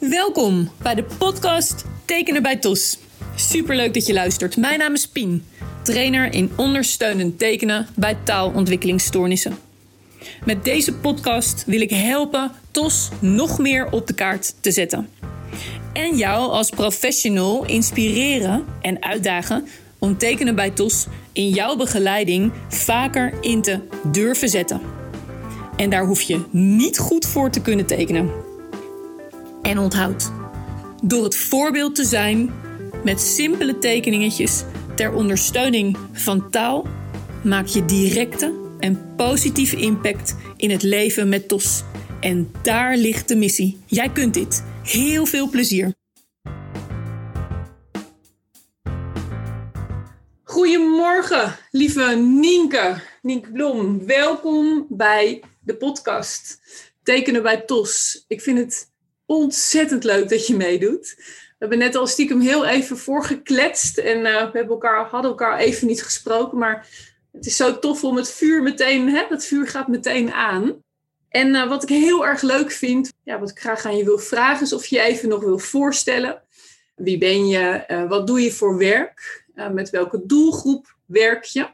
Welkom bij de podcast Tekenen bij TOS. Superleuk dat je luistert. Mijn naam is Pien, trainer in ondersteunend tekenen bij taalontwikkelingsstoornissen. Met deze podcast wil ik helpen TOS nog meer op de kaart te zetten. En jou als professional inspireren en uitdagen om tekenen bij TOS in jouw begeleiding vaker in te durven zetten. En daar hoef je niet goed voor te kunnen tekenen. En onthoud, door het voorbeeld te zijn met simpele tekeningetjes ter ondersteuning van taal, maak je directe en positieve impact in het leven met TOS. En daar ligt de missie. Jij kunt dit. Heel veel plezier. Goedemorgen, lieve Nienke. Nienke Blom, welkom bij de podcast Tekenen bij TOS. Ik vind het ontzettend leuk dat je meedoet. We hebben net al stiekem heel even voorgekletst en uh, we hebben elkaar, hadden elkaar even niet gesproken, maar het is zo tof om het vuur meteen, hè, het vuur gaat meteen aan. En uh, wat ik heel erg leuk vind, ja, wat ik graag aan je wil vragen, is of je even nog wil voorstellen. Wie ben je? Uh, wat doe je voor werk? met welke doelgroep werk je?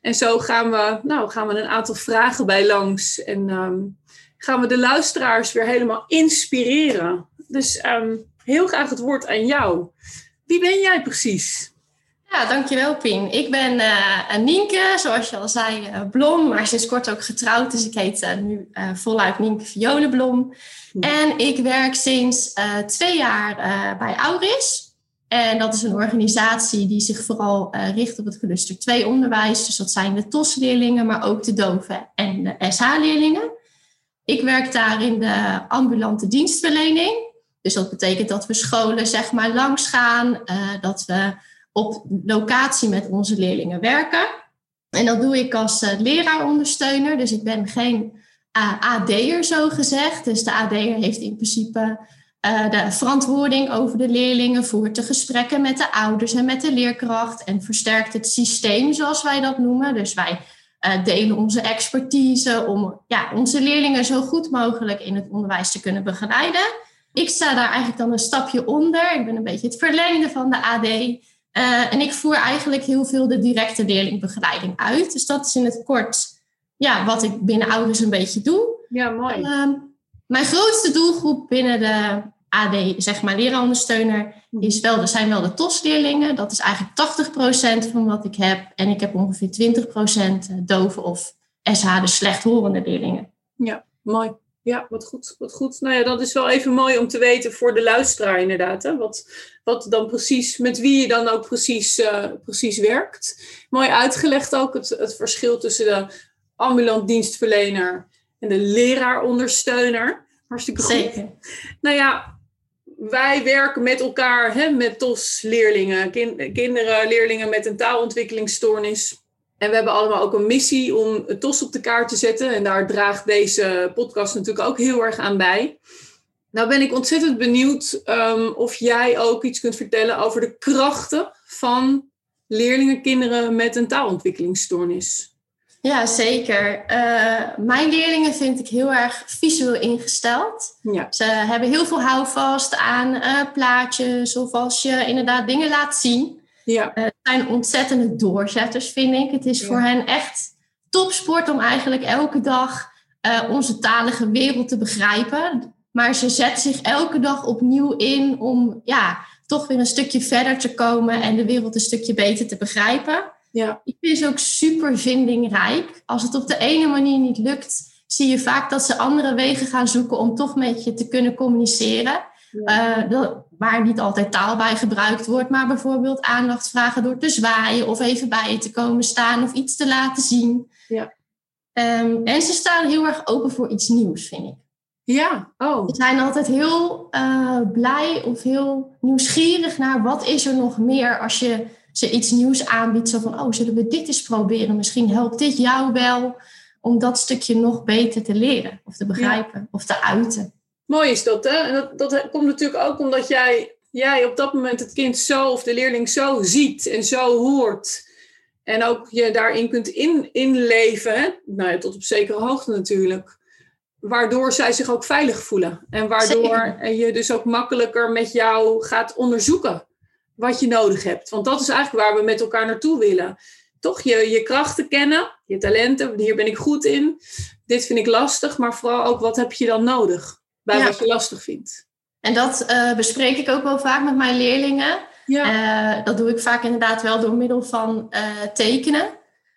En zo gaan we, nou, gaan we een aantal vragen bij langs. En um, gaan we de luisteraars weer helemaal inspireren. Dus um, heel graag het woord aan jou. Wie ben jij precies? Ja, dankjewel Pien. Ik ben uh, Nienke, zoals je al zei, uh, Blom, maar sinds kort ook getrouwd. Dus ik heet uh, nu voluit Nienke Fione Blom. Hm. En ik werk sinds twee jaar bij Auris. En dat is een organisatie die zich vooral richt op het cluster 2 onderwijs. Dus dat zijn de TOS-leerlingen, maar ook de doven en de SH-leerlingen. Ik werk daar in de ambulante dienstverlening. Dus dat betekent dat we scholen zeg maar langs gaan, dat we op locatie met onze leerlingen werken. En dat doe ik als uh, leraarondersteuner. Dus ik ben geen uh, AD'er zo gezegd. Dus de AD'er heeft in principe de verantwoording over de leerlingen, voert de gesprekken met de ouders en met de leerkracht en versterkt het systeem, zoals wij dat noemen. Dus wij delen onze expertise om ja, onze leerlingen zo goed mogelijk in het onderwijs te kunnen begeleiden. Ik sta daar eigenlijk dan een stapje onder. Ik ben een beetje het verlengde van de AD. Uh, en ik voer eigenlijk heel veel de directe leerlingbegeleiding uit. Dus dat is in het kort ja, wat ik binnen ouders een beetje doe. Ja, mooi. Uh, mijn grootste doelgroep binnen de AD, zeg maar leraarondersteuner, is wel, er zijn wel de TOS-leerlingen. Dat is eigenlijk 80% van wat ik heb. En ik heb ongeveer 20% dove of SH, de slechthorende leerlingen. Ja, mooi. Ja, wat goed, wat goed. Nou ja, dat is wel even mooi om te weten voor de luisteraar inderdaad. Hè? Wat, wat dan precies, met wie je dan ook precies, uh, precies werkt. Mooi uitgelegd ook het, het verschil tussen de ambulant dienstverlener en de leraarondersteuner. Hartstikke goed. Zeker. Nou ja, wij werken met elkaar, hè, met TOS-leerlingen, kind, kinderen, leerlingen met een taalontwikkelingsstoornis. En we hebben allemaal ook een missie om het TOS op de kaart te zetten. En daar draagt deze podcast natuurlijk ook heel erg aan bij. Nou ben ik ontzettend benieuwd um, of jij ook iets kunt vertellen over de krachten van leerlingen, kinderen met een taalontwikkelingsstoornis. Ja, zeker. Uh, mijn leerlingen vind ik heel erg visueel ingesteld. Ja. Ze hebben heel veel houvast aan uh, plaatjes of als je inderdaad dingen laat zien. Ja. Uh, het zijn ontzettende doorzetters, vind ik. Het is ja. voor hen echt topsport om eigenlijk elke dag onze talige wereld te begrijpen. Maar ze zet zich elke dag opnieuw in om ja, toch weer een stukje verder te komen en de wereld een stukje beter te begrijpen. Ja. Ik vind ze ook super vindingrijk. Als het op de ene manier niet lukt, zie je vaak dat ze andere wegen gaan zoeken om toch met je te kunnen communiceren. Ja. Uh, dat, waar niet altijd taal bij gebruikt wordt, maar bijvoorbeeld aandacht vragen door te zwaaien of even bij je te komen staan of iets te laten zien. Ja. Um, en ze staan heel erg open voor iets nieuws, vind ik. Ja, oh. Ze zijn altijd heel uh, blij of heel nieuwsgierig naar wat is er nog meer als je ze iets nieuws aanbiedt. Zo van, oh, zullen we dit eens proberen? Misschien helpt dit jou wel om dat stukje nog beter te leren of te begrijpen ja. of te uiten. Mooi is dat, hè? En dat, dat komt natuurlijk ook omdat jij, jij op dat moment het kind zo of de leerling zo ziet en zo hoort. En ook je daarin kunt in, inleven, hè? Nou ja, tot op zekere hoogte natuurlijk. waardoor zij zich ook veilig voelen. En waardoor je dus ook makkelijker met jou gaat onderzoeken wat je nodig hebt. Want dat is eigenlijk waar we met elkaar naartoe willen. Toch je, je krachten kennen, je talenten, hier ben ik goed in. Dit vind ik lastig, maar vooral ook wat heb je dan nodig bij wat je lastig vindt. En dat uh, bespreek ik ook wel vaak met mijn leerlingen. Ja. Uh, dat doe ik vaak inderdaad wel door middel van uh, tekenen.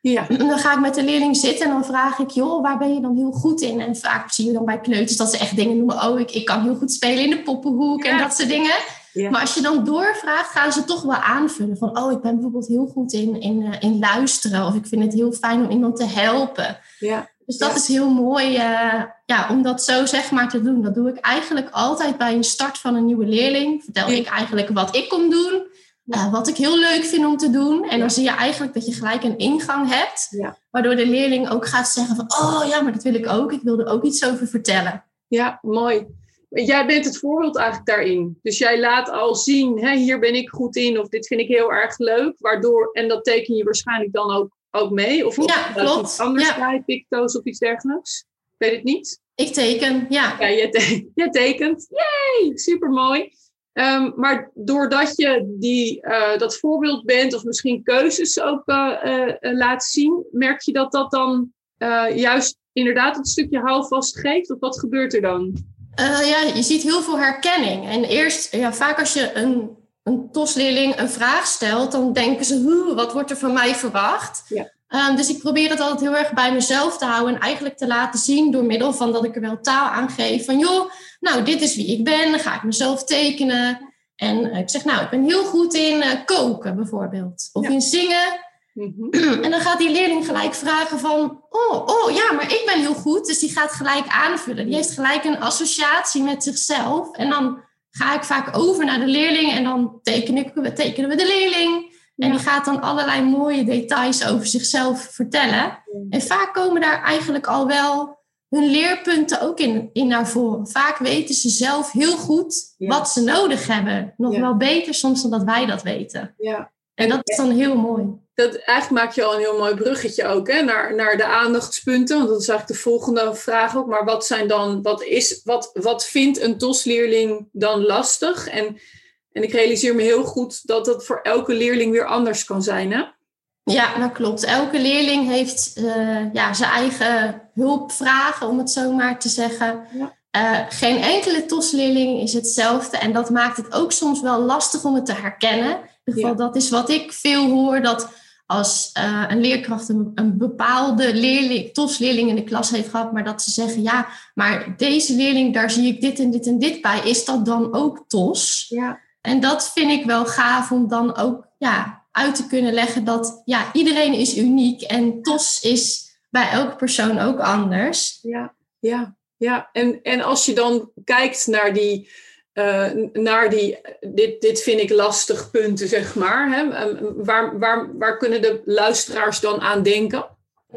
Ja. Dan ga ik met de leerling zitten en dan vraag ik, joh, waar ben je dan heel goed in? En vaak zie je dan bij kleuters dat ze echt dingen noemen. Oh, ik, ik kan heel goed spelen in de poppenhoek en dat soort dingen. Ja. Maar als je dan doorvraagt, gaan ze toch wel aanvullen. Van, oh, ik ben bijvoorbeeld heel goed in, in, in luisteren. Of ik vind het heel fijn om iemand te helpen. Ja. Dus dat is heel mooi uh, ja, om dat zo zeg maar te doen. Dat doe ik eigenlijk altijd bij een start van een nieuwe leerling. Vertel ik eigenlijk wat ik kom doen. Uh, wat ik heel leuk vind om te doen. En dan zie je eigenlijk dat je gelijk een ingang hebt. Waardoor de leerling ook gaat zeggen van... Oh ja, maar dat wil ik ook. Ik wil er ook iets over vertellen. Ja, mooi. Jij bent het voorbeeld eigenlijk daarin. Dus jij laat al zien, hè, hier ben ik goed in. Of dit vind ik heel erg leuk. Waardoor, en dat teken je waarschijnlijk dan ook ook mee? Of, ja, klopt. iets anders ja. bij, picto's of iets dergelijks? Ik weet het niet. Ik teken, ja. Ja, jij, te jij tekent. Yay, supermooi. Um, maar doordat je die, uh, dat voorbeeld bent of misschien keuzes ook uh, uh, laat zien, merk je dat dat dan juist inderdaad het stukje houvast geeft? Of wat gebeurt er dan? Ja, je ziet heel veel herkenning. En eerst, ja, vaak als je een een TOS-leerling een vraag stelt, dan denken ze, wat wordt er van mij verwacht? Ja. Um, dus ik probeer het altijd heel erg bij mezelf te houden en eigenlijk te laten zien door middel van dat ik er wel taal aan geef van, joh, nou, dit is wie ik ben, dan ga ik mezelf tekenen. En uh, ik zeg, nou, ik ben heel goed in uh, koken bijvoorbeeld, of in zingen. Mm -hmm. En dan gaat die leerling gelijk vragen van, oh, oh ja, maar ik ben heel goed. Dus die gaat gelijk aanvullen. Die heeft gelijk een associatie met zichzelf. En dan ga ik vaak over naar de leerling en dan teken ik, tekenen we de leerling. En die gaat dan allerlei mooie details over zichzelf vertellen. En vaak komen daar eigenlijk al wel hun leerpunten ook in, in naar voren. Vaak weten ze zelf heel goed wat ze nodig hebben. Nog wel beter soms dan dat wij dat weten. Ja. En dat is dan heel mooi. Dat, eigenlijk maak je al een heel mooi bruggetje ook hè, naar, naar de aandachtspunten. Want dat is eigenlijk de volgende vraag ook. Maar wat zijn dan, wat is, wat, wat vindt een TOS-leerling dan lastig? En, en ik realiseer me heel goed dat dat voor elke leerling weer anders kan zijn. Hè? Ja, dat klopt. Elke leerling heeft uh, ja, zijn eigen hulpvragen, om het zo maar te zeggen. Ja. Uh, geen enkele TOS-leerling is hetzelfde. En dat maakt het ook soms wel lastig om het te herkennen. In ieder geval, dat is wat ik veel hoor. Dat als uh, een leerkracht een, een bepaalde leerling, TOS-leerling in de klas heeft gehad, maar dat ze zeggen, ja, maar deze leerling, daar zie ik dit en dit en dit bij. Is dat dan ook TOS? Ja. En dat vind ik wel gaaf om dan ook ja, uit te kunnen leggen dat ja, iedereen is uniek en TOS is bij elke persoon ook anders. Ja, ja, ja. En, en als je dan kijkt naar die uh, naar die, dit, dit vind ik lastig punten, zeg maar. Hè? Ehm, waar, waar, waar kunnen de luisteraars dan aan denken?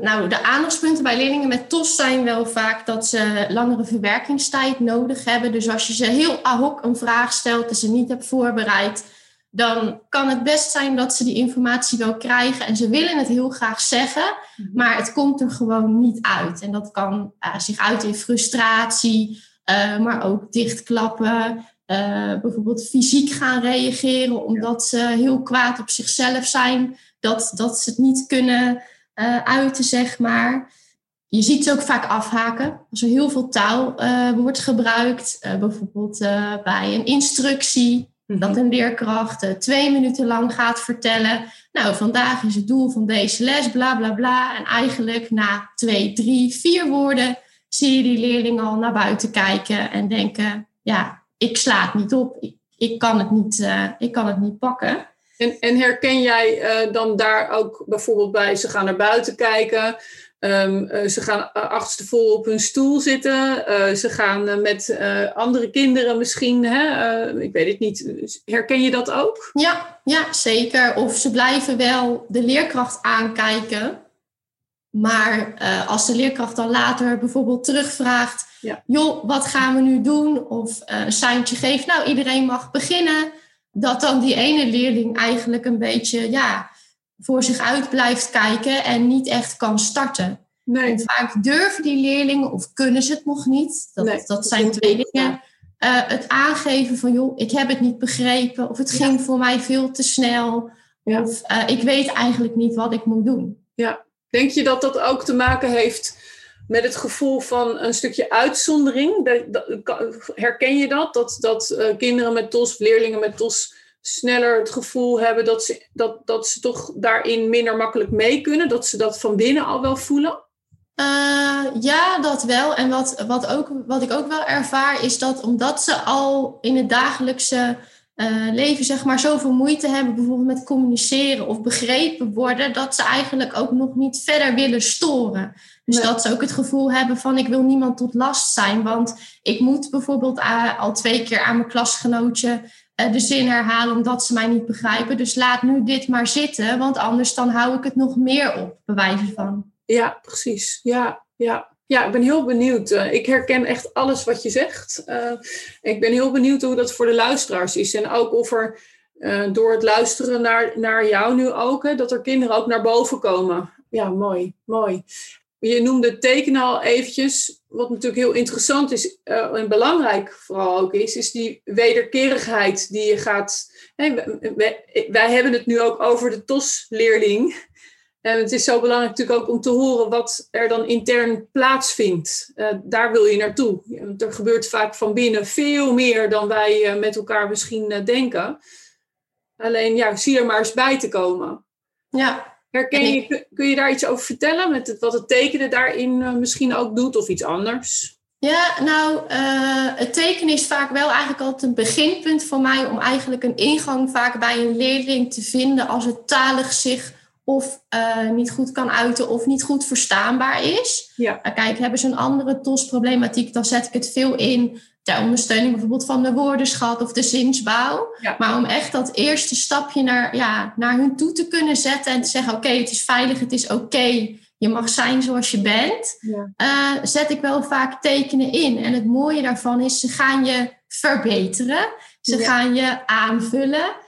Nou, de aandachtspunten bij leerlingen met TOS zijn wel vaak dat ze langere verwerkingstijd nodig hebben. Dus als je ze heel ad hoc een vraag stelt en ze niet hebt voorbereid, dan kan het best zijn dat ze die informatie wel krijgen en ze willen het heel graag zeggen, mhm. maar het komt er gewoon niet uit. En dat kan uh, zich uit in frustratie, uh, maar ook dichtklappen. Uh, bijvoorbeeld fysiek gaan reageren omdat ze heel kwaad op zichzelf zijn. Dat, dat ze het niet kunnen uh, uiten, zeg maar. Je ziet ze ook vaak afhaken. Als er heel veel taal wordt gebruikt. bijvoorbeeld bij een instructie. Mhm. Dat een leerkracht twee minuten lang gaat vertellen. Nou, vandaag is het doel van deze les, bla bla bla. En eigenlijk na twee, drie, vier woorden zie je die leerling al naar buiten kijken en denken, ja, ik sla het niet op, ik, ik kan, het niet, uh, ik kan het niet pakken. En, en herken jij uh, dan daar ook bijvoorbeeld bij, ze gaan naar buiten kijken, um, uh, ze gaan achterstevol op hun stoel zitten, ze gaan met andere kinderen misschien, hè? ik weet het niet, herken je dat ook? Ja, ja, zeker. Of ze blijven wel de leerkracht aankijken. Maar uh, als de leerkracht dan later bijvoorbeeld terugvraagt: ja. joh, wat gaan we nu doen? Of uh, een seintje geeft, nou, iedereen mag beginnen. Dat dan die ene leerling eigenlijk een beetje ja, voor zich uit blijft kijken en niet echt kan starten. Nee. En vaak durven die leerlingen of kunnen ze het nog niet. Dat, dat zijn twee dingen. Uh, het aangeven van, joh, ik heb het niet begrepen. Of het ging voor mij veel te snel. Of uh, ik weet eigenlijk niet wat ik moet doen. Ja, denk je dat dat ook te maken heeft met het gevoel van een stukje uitzondering? Herken je dat? Dat, dat uh, kinderen met TOS, leerlingen met TOS sneller het gevoel hebben dat ze, dat, dat ze toch daarin minder makkelijk mee kunnen? Dat ze dat van binnen al wel voelen? Uh, ja, dat wel. En wat, wat, ook, wat ik ook wel ervaar is dat omdat ze al in het dagelijkse uh, leven zeg maar zoveel moeite hebben, bijvoorbeeld met communiceren of begrepen worden, dat ze eigenlijk ook nog niet verder willen storen. Dus dat ze ook het gevoel hebben van ik wil niemand tot last zijn. Want ik moet bijvoorbeeld uh, al twee keer aan mijn klasgenootje uh, de zin herhalen omdat ze mij niet begrijpen. Dus laat nu dit maar zitten, want anders dan hou ik het nog meer op, bewijzen van. Ja, precies. Ja, ja. Ja, ik ben heel benieuwd. Uh, ik herken echt alles wat je zegt. Uh, ik ben heel benieuwd hoe dat voor de luisteraars is. En ook of er uh, door het luisteren naar, naar jou nu ook, hè, dat er kinderen ook naar boven komen. Ja, mooi, mooi. Je noemde tekenen al eventjes. Wat natuurlijk heel interessant is en belangrijk vooral ook is, is die wederkerigheid die je gaat. Wij, wij hebben het nu ook over de TOS-leerling. En het is zo belangrijk natuurlijk ook om te horen wat er dan intern plaatsvindt. Uh, daar wil je naartoe. Er gebeurt vaak van binnen veel meer dan wij uh, met elkaar misschien uh, denken. Alleen ja, zie er maar eens bij te komen. Ja. Herken je, kun je daar iets over vertellen? Met het, wat het tekenen daarin misschien ook doet of iets anders? Ja, nou, het tekenen is vaak wel eigenlijk altijd een beginpunt voor mij om eigenlijk een ingang vaak bij een leerling te vinden als het talig zich of uh, niet goed kan uiten of niet goed verstaanbaar is. Ja. Uh, kijk, hebben ze een andere TOS-problematiek, dan zet ik het veel in ter ondersteuning bijvoorbeeld van de woordenschat of de zinsbouw. Ja. Maar om echt dat eerste stapje naar, ja, naar hun toe te kunnen zetten en te zeggen: oké, okay, het is veilig, het is oké. Okay, je mag zijn zoals je bent, ja. uh, zet ik wel vaak tekenen in. En het mooie daarvan is, ze gaan je verbeteren, ze gaan je aanvullen.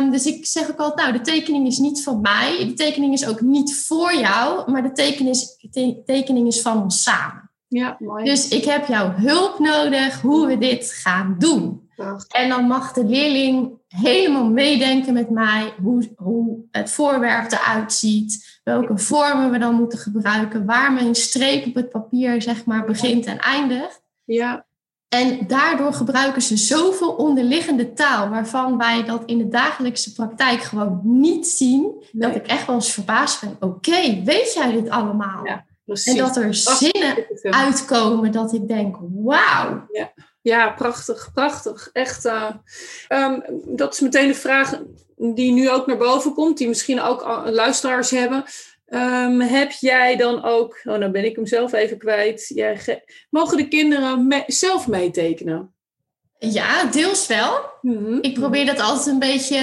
Um, dus ik zeg ook altijd, nou, de tekening is niet van mij. De tekening is ook niet voor jou, maar de tekening is, te tekening is van ons samen. Ja, mooi. Dus ik heb jouw hulp nodig hoe we dit gaan doen. Prachtig. En dan mag de leerling helemaal meedenken met mij hoe, hoe het voorwerp eruit ziet, welke vormen we dan moeten gebruiken, waar mijn streep op het papier zeg maar begint en eindigt. Ja. En daardoor gebruiken ze zoveel onderliggende taal, waarvan wij dat in de dagelijkse praktijk gewoon niet zien, nee. dat ik echt wel eens verbaasd ben. Oké, okay, weet jij dit allemaal? Ja, en dat er zinnen uitkomen dat ik denk, wauw. Ja. ja, prachtig, prachtig. Echt, uh, um, dat is meteen de vraag die nu ook naar boven komt, die misschien ook luisteraars hebben. Um, heb jij dan ook, oh nou ben ik hem zelf even kwijt, mogen de kinderen me, zelf meetekenen? Ja, deels wel. Mm -hmm. Ik probeer dat altijd een beetje,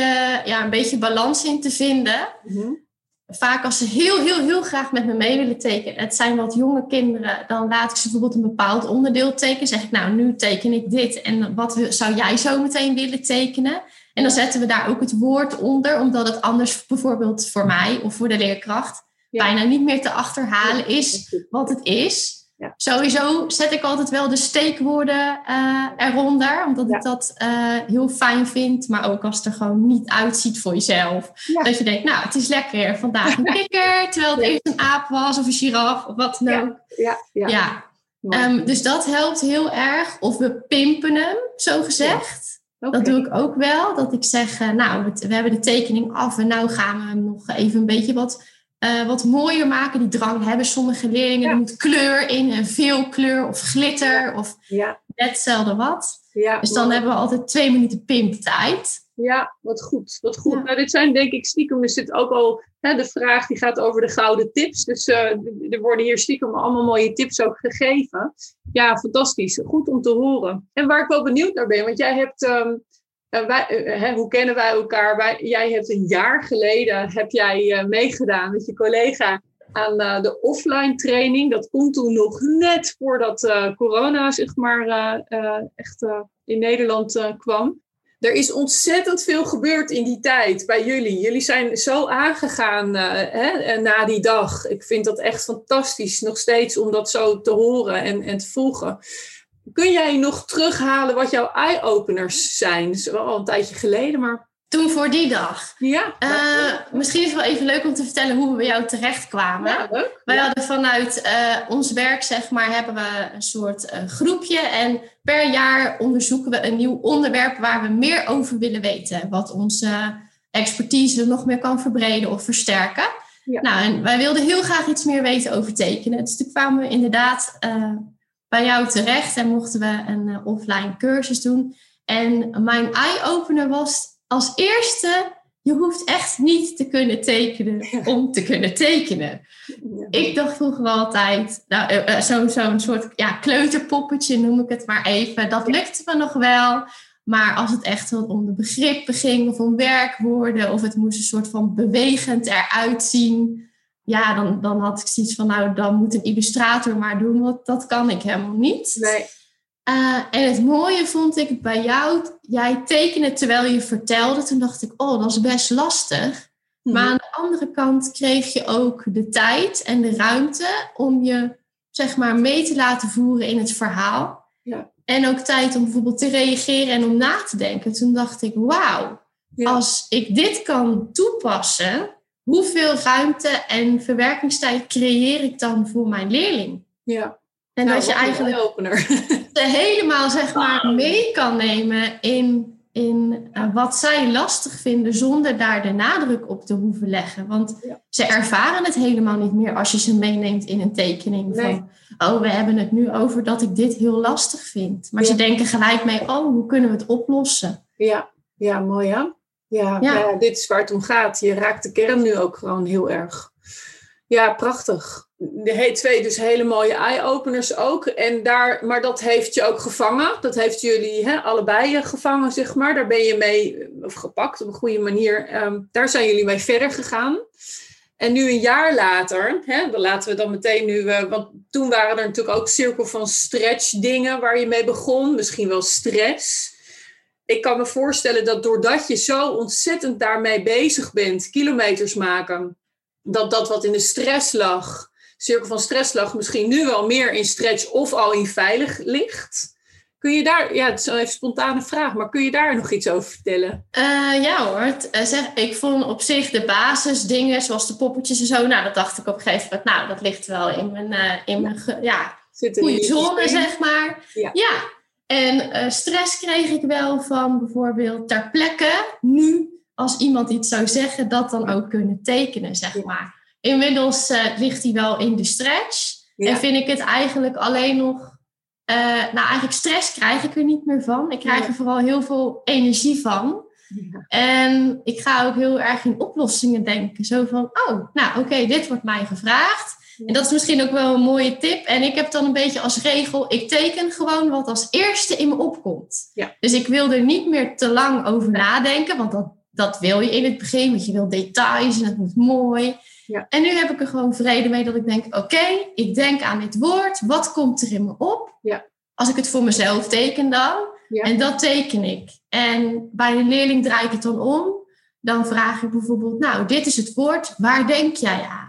ja, een beetje balans in te vinden. Mm -hmm. Vaak als ze heel, heel, heel graag met me mee willen tekenen, het zijn wat jonge kinderen, dan laat ik ze bijvoorbeeld een bepaald onderdeel tekenen. Zeg ik, nou, nu teken ik dit en wat zou jij zo meteen willen tekenen? En dan zetten we daar ook het woord onder, omdat het anders bijvoorbeeld voor mij of voor de leerkracht ja. bijna niet meer te achterhalen is wat het is. Ja. Sowieso zet ik altijd wel de steekwoorden uh, eronder, omdat ja. ik dat uh, heel fijn vind. Maar ook als het er gewoon niet uitziet voor jezelf. Dat je denkt, nou, het is lekker vandaag een kikker, terwijl het eerst een aap was of een giraf of wat dan ook. Ja, ja. ja. Um, dus dat helpt heel erg. Of we pimpen hem, zo gezegd. Okay. Dat doe ik ook wel. Dat ik zeg, uh, nou, we, we hebben de tekening af en nou gaan we hem nog even een beetje wat uh, wat mooier maken. Die drang hebben sommige leerlingen. Ja. Er moet kleur in en veel kleur of glitter of Ja, net zelden wat. ja. Dus dan hebben we altijd twee minuten pimptijd. Ja, wat goed. Wat goed. Nou, dit zijn denk ik stiekem, is dit ook al hè, de vraag die gaat over de gouden tips. Dus uh, er worden hier stiekem allemaal mooie tips ook gegeven. Ja, fantastisch. Goed om te horen. En waar ik wel benieuwd naar ben, want jij hebt, um, uh, wij, uh, hè, hoe kennen wij elkaar? Wij, jij hebt een jaar geleden, heb jij meegedaan met je collega aan de offline training. Dat komt toen nog net voordat corona, zeg maar, echt in Nederland kwam. er is ontzettend veel gebeurd in die tijd bij jullie. Jullie zijn zo aangegaan hè, na die dag. Ik vind dat echt fantastisch, nog steeds, om dat zo te horen en, en te volgen. Kun jij nog terughalen wat jouw eye-openers zijn? Dat is wel al een tijdje geleden, maar toen voor die dag. Ja. Uh, misschien is het wel even leuk om te vertellen hoe we bij jou terechtkwamen. Ja, leuk. Wij hadden vanuit uh, ons werk, zeg maar, hebben we een soort uh, groepje. En per jaar onderzoeken we een nieuw onderwerp waar we meer over willen weten. Wat onze expertise nog meer kan verbreden of versterken. Ja. Nou, en wij wilden heel graag iets meer weten over tekenen. Dus toen kwamen we inderdaad bij jou terecht en mochten we een offline cursus doen. En mijn eye-opener was als eerste, je hoeft echt niet te kunnen tekenen om te kunnen tekenen. Ik dacht vroeger altijd, nou, uh, zo'n zo soort ja, kleuterpoppetje noem ik het maar even. Dat lukte me nog wel. Maar als het echt om de begrippen ging of om werkwoorden of het moest een soort van bewegend eruit zien, ja, dan, dan had ik zoiets van, nou, dan moet een illustrator maar doen, want dat kan ik helemaal niet. Nee. Uh, en het mooie vond ik bij jou, jij tekende terwijl je vertelde. Toen dacht ik, oh, dat is best lastig. Mhm. Maar aan de andere kant kreeg je ook de tijd en de ruimte om je, zeg maar, mee te laten voeren in het verhaal. Ja. En ook tijd om bijvoorbeeld te reageren en om na te denken. Toen dacht ik, wauw, Ja. als ik dit kan toepassen, hoeveel ruimte en verwerkingstijd creëer ik dan voor mijn leerling? Ja. En Nou, dat je eigenlijk ze helemaal zeg maar mee kan nemen in, in eh, wat zij lastig vinden zonder daar de nadruk op te hoeven leggen. Want Ja. ze ervaren het helemaal niet meer als je ze meeneemt in een tekening Nee. van oh we hebben het nu over dat ik dit heel lastig vind. Maar Ja. ze denken gelijk mee oh hoe kunnen we het oplossen? Ja, ja mooi hè? Ja, Ja. ja. dit is waar het om gaat. Je raakt de kern nu ook gewoon heel erg. Ja, prachtig. De twee dus hele mooie eye-openers ook. En daar, maar dat heeft je ook gevangen. Dat heeft jullie hè, allebei gevangen, zeg maar. Daar ben je mee, of gepakt op een goede manier. Ehm, daar zijn jullie mee verder gegaan. En nu een jaar later, hè, dan laten we dan meteen nu, eh, want toen waren er natuurlijk ook cirkel van stretch dingen waar je mee begon. Misschien wel stress ik kan me voorstellen dat doordat je zo ontzettend daarmee bezig bent, kilometers maken, dat dat wat in de stress lag, cirkel van stress lag, misschien nu wel meer in stretch of al in veilig ligt. Kun je daar, ja, het is even een spontane vraag, maar kun je daar nog iets over vertellen? Eh, ja hoor, eh, zeg, ik vond op zich de basisdingen zoals de poppetjes en zo, nou dat dacht ik op een gegeven moment, nou dat ligt wel in mijn, eh, in mijn ja, goede zone, zeg maar. Ja. En eh, stress kreeg ik wel van bijvoorbeeld ter plekke nu, als iemand iets zou zeggen, dat dan ook kunnen tekenen, zeg maar. Inmiddels eh, ligt hij wel in de stretch. Ja. En vind ik het eigenlijk alleen nog. eh, nou, eigenlijk stress krijg ik er niet meer van. Ik krijg er vooral heel veel energie van. Ja. En ik ga ook heel erg in oplossingen denken. Zo van, oh, nou oké, dit wordt mij gevraagd. En dat is misschien ook wel een mooie tip. En ik heb dan een beetje als regel, ik teken gewoon wat als eerste in me opkomt. Ja. Dus ik wil er niet meer te lang over nadenken, want dat, dat wil je in het begin, want je wil details en het moet mooi. Ja. En nu heb ik er gewoon vrede mee dat ik denk, oké, ik denk aan dit woord, wat komt er in me op? Ja. Als ik het voor mezelf teken dan, en dat teken ik. En bij de leerling draai ik het dan om. Dan vraag ik bijvoorbeeld, nou, dit is het woord, waar denk jij aan?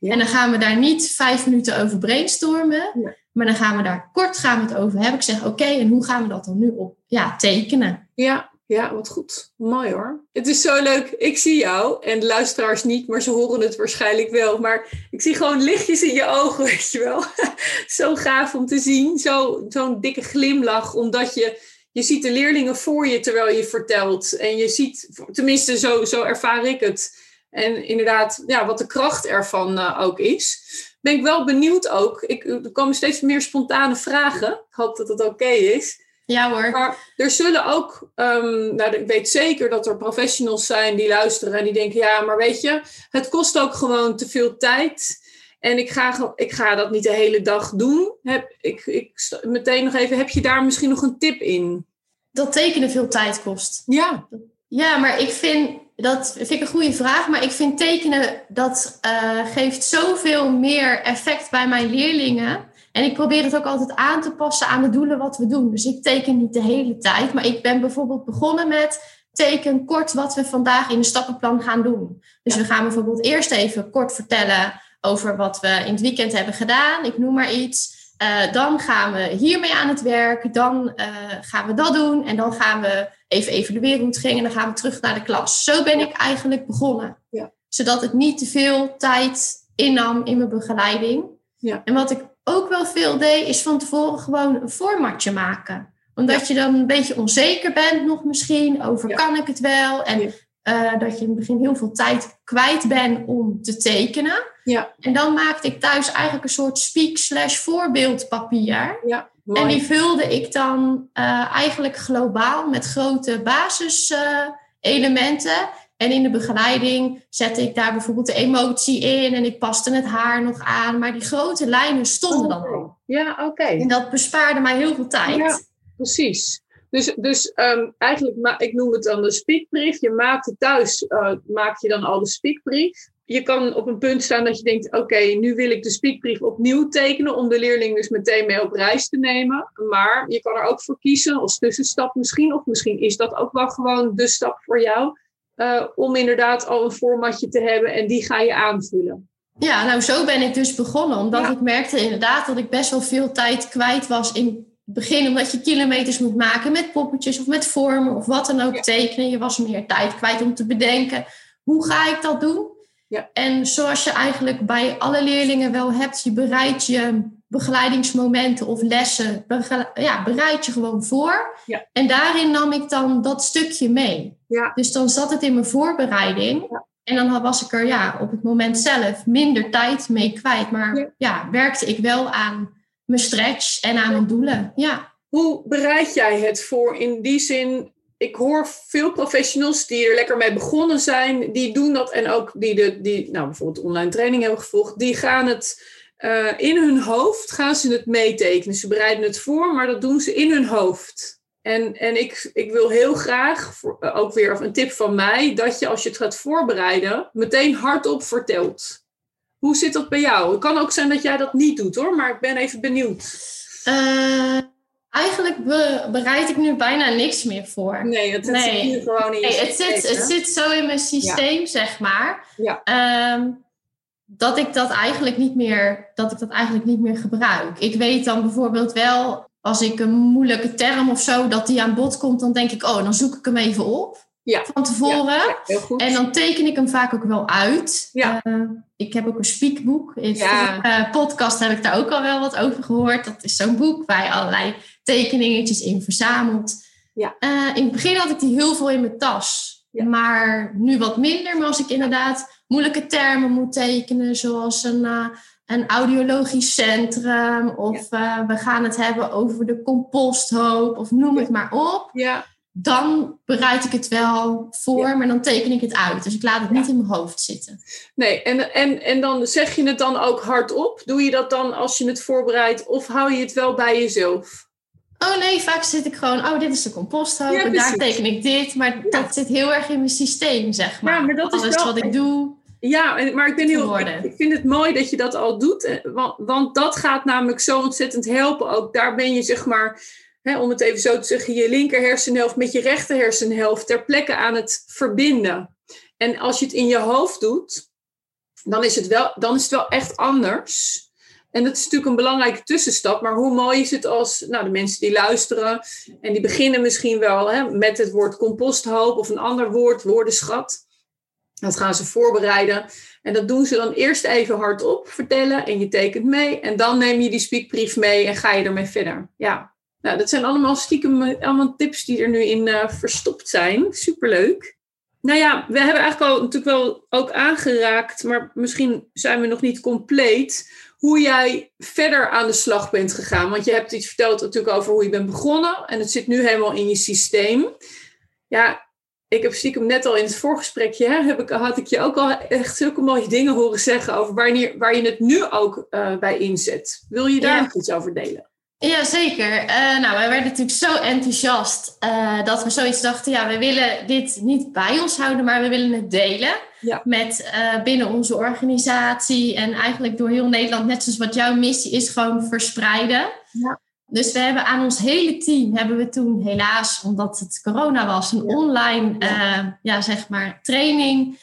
En dan gaan we daar niet vijf minuten over brainstormen. Nee. Maar dan gaan we daar kort gaan we het over hebben. Ik zeg, oké, en hoe gaan we dat dan nu op ja, tekenen? Ja, ja, wat goed. Mooi hoor. Het is zo leuk. Ik zie jou en de luisteraars niet, maar ze horen het waarschijnlijk wel. Maar ik zie gewoon lichtjes in je ogen, weet je wel. zo gaaf om te zien. Zo- Zo'n dikke glimlach, omdat je, je ziet de leerlingen voor je terwijl je vertelt. En je ziet, tenminste zo, zo ervaar ik het. En inderdaad, ja, wat de kracht ervan eh, ook is. Ben ik wel benieuwd ook. Ik, er komen steeds meer spontane vragen. Ik hoop dat het oké is. Ja hoor. Maar er zullen ook, ehm, nou, ik weet zeker dat er professionals zijn die luisteren en die denken, ja, maar weet je, het kost ook gewoon te veel tijd. En ik ga, ik ga dat niet de hele dag doen. Heb, ik, ik, meteen nog even, heb je daar misschien nog een tip in? Dat tekenen veel tijd kost. Ja, Ja, maar ik vind, dat vind ik een goede vraag. Maar ik vind tekenen, dat eh, geeft zoveel meer effect bij mijn leerlingen. En ik probeer het ook altijd aan te passen aan de doelen wat we doen. Dus ik teken niet de hele tijd, maar ik ben bijvoorbeeld begonnen met teken kort wat we vandaag in de stappenplan gaan doen. Dus we gaan bijvoorbeeld eerst even kort vertellen over wat we in het weekend hebben gedaan. Ik noem maar iets. Uh, dan gaan we hiermee aan het werk. Dan uh, gaan we dat doen. En dan gaan we even evalueren hoe het ging. En dan gaan we terug naar de klas. Zo ben ik eigenlijk begonnen. Ja. Zodat het niet te veel tijd innam in mijn begeleiding. Ja. En wat ik ook wel veel deed, is van tevoren gewoon een formatje maken. Omdat je dan een beetje onzeker bent nog misschien. Over kan ik het wel? En Eh, dat je in het begin heel veel tijd kwijt bent om te tekenen. Ja. En dan maakte ik thuis eigenlijk een soort speak slash voorbeeldpapier. Ja, En die vulde ik dan eh, eigenlijk globaal met grote basiselementen. en in de begeleiding zette ik daar bijvoorbeeld de emotie in en ik paste het haar nog aan. Maar die grote lijnen stonden dan al. Ja, oké. En dat bespaarde mij heel veel tijd. Ja. Precies. Dus, dus ehm, eigenlijk, ma- ik noem het dan de speakbrief. Je maakt het thuis, eh, maak je dan al de speakbrief. Je kan op een punt staan dat je denkt, oké, nu wil ik de speakbrief opnieuw tekenen om de leerling dus meteen mee op reis te nemen. Maar je kan er ook voor kiezen als tussenstap misschien, of misschien is dat ook wel gewoon de stap voor jou, eh, om inderdaad al een formatje te hebben en die ga je aanvullen. Ja, nou zo ben ik dus begonnen. Omdat Ja. ik merkte inderdaad dat ik best wel veel tijd kwijt was in begin. Omdat je kilometers moet maken met poppetjes of met vormen of wat dan ook Ja. tekenen. Je was meer tijd kwijt om te bedenken, hoe ga ik dat doen? Ja. En zoals je eigenlijk bij alle leerlingen wel hebt, je bereidt je begeleidingsmomenten of lessen, bege- ja, bereid je gewoon voor. Ja. En daarin nam ik dan dat stukje mee. Ja. Dus dan zat het in mijn voorbereiding. En dan was ik er ja, op het moment zelf minder tijd mee kwijt. Maar ja, werkte ik wel aan mijn stretch en aan mijn doelen. Ja. Hoe bereid jij het voor in die zin? Ik hoor veel professionals die er lekker mee begonnen zijn, die doen dat en ook die, de, die nou, bijvoorbeeld online training hebben gevolgd, die gaan het eh, in hun hoofd, gaan ze het meetekenen. Ze bereiden het voor, maar dat doen ze in hun hoofd. En, en ik, ik wil heel graag, eh, ook weer een tip van mij, dat je als je het gaat voorbereiden, meteen hardop vertelt. Hoe zit dat bij jou? Het kan ook zijn dat jij dat niet doet hoor, maar ik ben even benieuwd. Eh, eigenlijk be- bereid ik nu bijna niks meer voor. Nee, het, Nee. zit gewoon in je Nee, het, zit, het zit zo in mijn systeem, zeg maar. Ja. Ehm, dat ik dat eigenlijk niet meer, dat ik dat eigenlijk niet meer gebruik. Ik weet dan bijvoorbeeld wel, als ik een moeilijke term of zo, dat die aan bod komt, dan denk ik, oh, dan zoek ik hem even op Ja. van tevoren. Ja, heel goed. En dan teken ik hem vaak ook wel uit. Ja. Eh, ik heb ook een speakboek. In Ja. eh, podcast heb ik daar ook al wel wat over gehoord. Dat is zo'n boek waar je allerlei tekeningetjes in verzamelt. Ja. Eh, in het begin had ik die heel veel in mijn tas. Ja. Maar nu wat minder. Maar als ik inderdaad moeilijke termen moet tekenen, zoals een, een audiologisch centrum, of we gaan het hebben over de composthoop, of noem Ja. het maar op ja, dan bereid ik het wel voor, Ja. maar dan teken ik het uit. Dus ik laat het Ja. niet in mijn hoofd zitten. nee. En, en, en dan zeg je het dan ook hardop? Doe je dat dan als je het voorbereidt? Of hou je het wel bij jezelf? Oh nee, vaak zit ik gewoon, oh dit is de composthoop Ja, en daar teken ik dit. Maar dat zit heel erg in mijn systeem, zeg maar. Ja, maar dat is Alles wel- wat ik doe. Ja, maar ik, ben heel, ik, vind het mooi dat je dat al doet. Want, want dat gaat namelijk zo ontzettend helpen. Ook daar ben je, zeg maar, hè, om het even zo te zeggen, je linker hersenhelft met je rechter hersenhelft ter plekke aan het verbinden. En als je het in je hoofd doet, dan is het wel, dan is het wel echt anders. En dat is natuurlijk een belangrijke tussenstap. Maar hoe mooi is het als nou, de mensen die luisteren en die beginnen misschien wel hè, met het woord composthoop of een ander woord, woordenschat. Dat gaan ze voorbereiden. En dat doen ze dan eerst even hardop vertellen en je tekent mee. En dan neem je die speakbrief mee en ga je ermee verder. Ja, nou, dat zijn allemaal stiekem eh, allemaal tips die er nu in eh, verstopt zijn. Superleuk. Nou ja, we hebben eigenlijk al natuurlijk wel ook aangeraakt, maar misschien zijn we nog niet compleet. Hoe jij verder aan de slag bent gegaan. Want je hebt iets verteld natuurlijk over hoe je bent begonnen. En het zit nu helemaal in je systeem. Ja, ik heb stiekem net al in het voorgesprekje, hè, heb ik, had ik je ook al echt zulke mooie dingen horen zeggen over wanneer, waar je het nu ook eh, bij inzet. Wil je daar Ja. nog iets over delen? Ja, zeker. Uh, nou, wij werden natuurlijk zo enthousiast uh, dat we zoiets dachten, ja, we willen dit niet bij ons houden, maar we willen het delen ja. met uh, binnen onze organisatie en eigenlijk door heel Nederland, net zoals wat jouw missie is, gewoon verspreiden. Ja. Dus we hebben aan ons hele team, hebben we toen helaas, omdat het corona was, een online, ja. ja zeg maar, training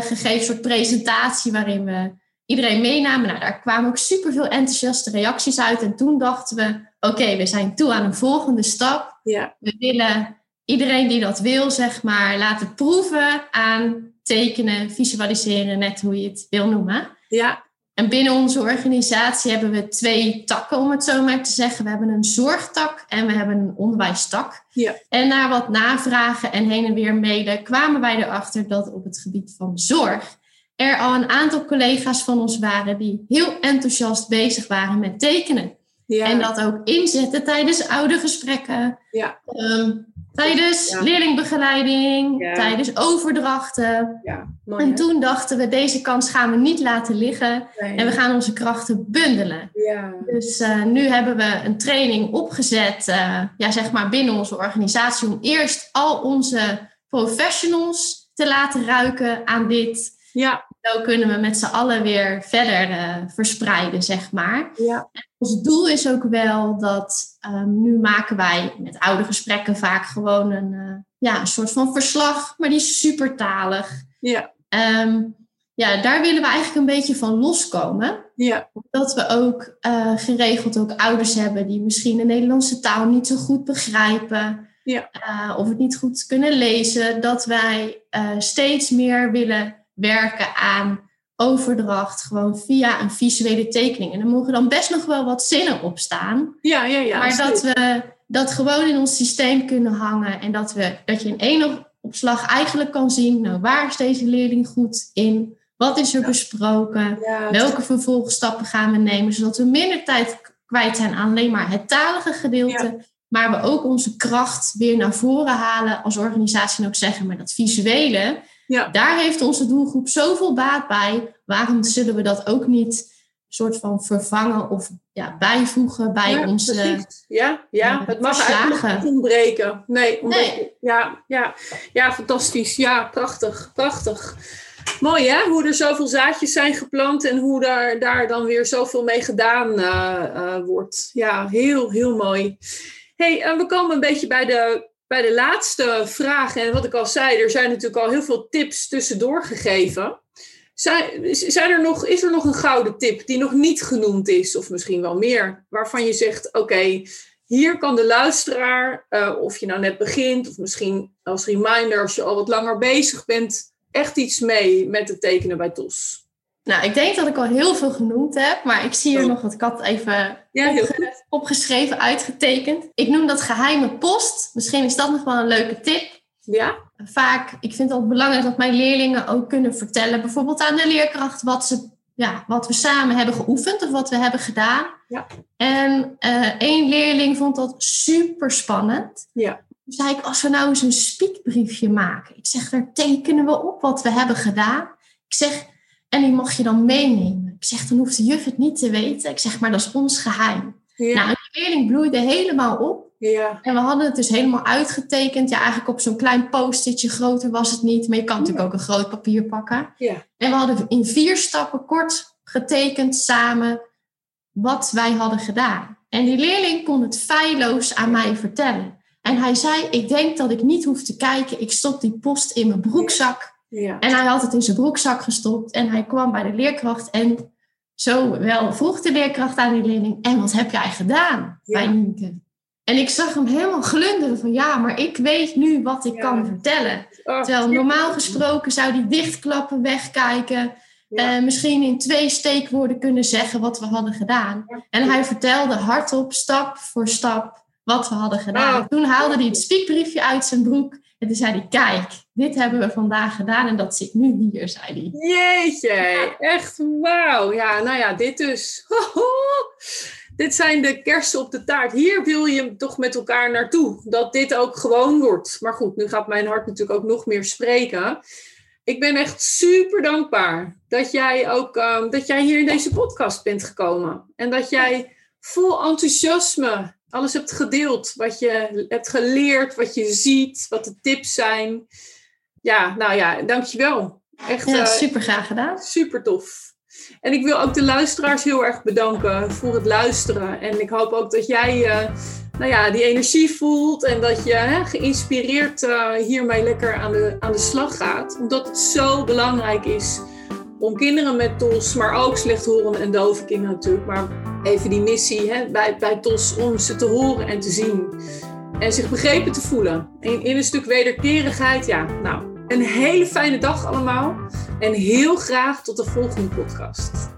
gegeven, een soort presentatie waarin we iedereen meenamen. Nou, daar kwamen ook superveel enthousiaste reacties uit. En toen dachten we, oké, we zijn toe aan een volgende stap. Ja. We willen iedereen die dat wil, zeg maar, laten proeven aan tekenen, visualiseren, net hoe je het wil noemen. Ja. En binnen onze organisatie hebben we twee takken, om het zo maar te zeggen. We hebben een zorgtak en we hebben een onderwijstak. Ja. En na wat navragen en heen en weer mailen kwamen wij erachter dat op het gebied van zorg er al een aantal collega's van ons waren die heel enthousiast bezig waren met tekenen. Ja. En dat ook inzetten tijdens oude gesprekken, ja. um, tijdens leerlingbegeleiding, tijdens overdrachten. Mooi, en toen dachten we, deze kans gaan we niet laten liggen en we gaan onze krachten bundelen. Dus uh, nu hebben we een training opgezet, uh, ja, zeg maar binnen onze organisatie, om eerst al onze professionals te laten ruiken aan dit. Ja. Zo kunnen we met z'n allen weer verder uh, verspreiden, zeg maar. Ja. ons doel is ook wel dat um, nu maken wij met oude gesprekken vaak gewoon een, uh, ja, een soort van verslag, maar die is supertalig. Ja. Um, ja, daar willen we eigenlijk een beetje van loskomen. Ja. Dat we ook uh, geregeld ook ouders hebben die misschien de Nederlandse taal niet zo goed begrijpen. Ja. of het niet goed kunnen lezen. Dat wij steeds meer willen werken aan overdracht gewoon via een visuele tekening. En er mogen dan best nog wel wat zinnen op staan. Ja, ja, ja. Maar dat we dat gewoon in ons systeem kunnen hangen en dat, we, dat je in één opslag eigenlijk kan zien, nou, waar is deze leerling goed in? Wat is er besproken? Welke vervolgstappen gaan we nemen? Zodat we minder tijd kwijt zijn aan alleen maar het talige gedeelte. Maar we ook onze kracht weer naar voren halen als organisatie en ook zeggen, maar dat visuele, ja. Daar heeft onze doelgroep zoveel baat bij. Waarom zullen we dat ook niet soort van vervangen of ja, bijvoegen bij ja, onze. Ja, ja. het mag eigenlijk niet ontbreken. Nee, nee. Ja, ja, ja, fantastisch. Ja, prachtig, prachtig. Mooi hè, hoe er zoveel zaadjes zijn geplant en hoe daar, daar dan weer zoveel mee gedaan uh, uh, wordt. Ja, heel, heel mooi. hey, we komen een beetje bij de bij de laatste vraag, en wat ik al zei, er zijn natuurlijk al heel veel tips tussendoor gegeven. Zijn, zijn er nog, is er nog een gouden tip die nog niet genoemd is, of misschien wel meer, waarvan je zegt: oké, hier kan de luisteraar, uh, of je nou net begint, of misschien als reminder als je al wat langer bezig bent, echt iets mee met het tekenen bij TOS? Nou, ik denk dat ik al heel veel genoemd heb, maar ik zie hier oh. nog wat kat even ja, opgeschreven, uitgetekend. Ik noem dat geheime post. Misschien is dat nog wel een leuke tip. Ja. Vaak, ik vind het ook belangrijk dat mijn leerlingen ook kunnen vertellen, bijvoorbeeld aan de leerkracht, wat, ze, ja, wat we samen hebben geoefend of wat we hebben gedaan. Ja. En uh, één leerling vond dat super spannend. Ja. Toen zei ik, als we nou eens een speakbriefje maken. Ik zeg, daar tekenen we op wat we hebben gedaan. Ik zeg, en die mag je dan meenemen. Ik zeg, dan hoeft de juf het niet te weten. Ik zeg, maar dat is ons geheim. Ja. Nou, de leerling bloeide helemaal op. Ja. En we hadden het dus helemaal uitgetekend. Ja, eigenlijk op zo'n klein post-itje. Groter was het niet. Maar je kan natuurlijk ook een groot papier pakken. Ja. En we hadden in vier stappen kort getekend samen wat wij hadden gedaan. En die leerling kon het feilloos aan mij vertellen. En hij zei, ik denk dat ik niet hoef te kijken. Ik stop die post in mijn broekzak. Ja. En hij had het in zijn broekzak gestopt en hij kwam bij de leerkracht en zo wel vroeg de leerkracht aan die leerling, en wat heb jij gedaan bij Nienke? En ik zag hem helemaal glunderen van ja, maar ik weet nu wat ik kan vertellen. Terwijl normaal gesproken zou hij dichtklappen, wegkijken. Uh, misschien in twee steekwoorden kunnen zeggen wat we hadden gedaan. En hij vertelde hardop, stap voor stap, wat we hadden gedaan. Toen haalde hij het spiekbriefje uit zijn broek. En toen zei hij, kijk, dit hebben we vandaag gedaan en dat zit nu hier, zei hij. Jeetje, echt wauw. Ja, nou ja, dit dus. dit zijn de kersen op de taart. Hier wil je toch met elkaar naartoe. Dat dit ook gewoon wordt. Maar goed, nu gaat mijn hart natuurlijk ook nog meer spreken. Ik ben echt super dankbaar dat jij ook um, dat jij hier in deze podcast bent gekomen. En dat jij vol enthousiasme alles hebt gedeeld. Wat je hebt geleerd, wat je ziet, wat de tips zijn. Ja, nou ja, dankjewel. Echt ja, super graag gedaan. Super tof. En ik wil ook de luisteraars heel erg bedanken voor het luisteren. En ik hoop ook dat jij uh, nou ja, die energie voelt en dat je hè, geïnspireerd uh, hiermee lekker aan de, aan de slag gaat. Omdat het zo belangrijk is om kinderen met TOS, maar ook slechthorende en dove kinderen natuurlijk, maar even die missie hè, bij, bij TOS om ze te horen en te zien. En zich begrepen te voelen. In, in een stuk wederkerigheid, ja, nou, een hele fijne dag allemaal. En heel graag tot de volgende podcast.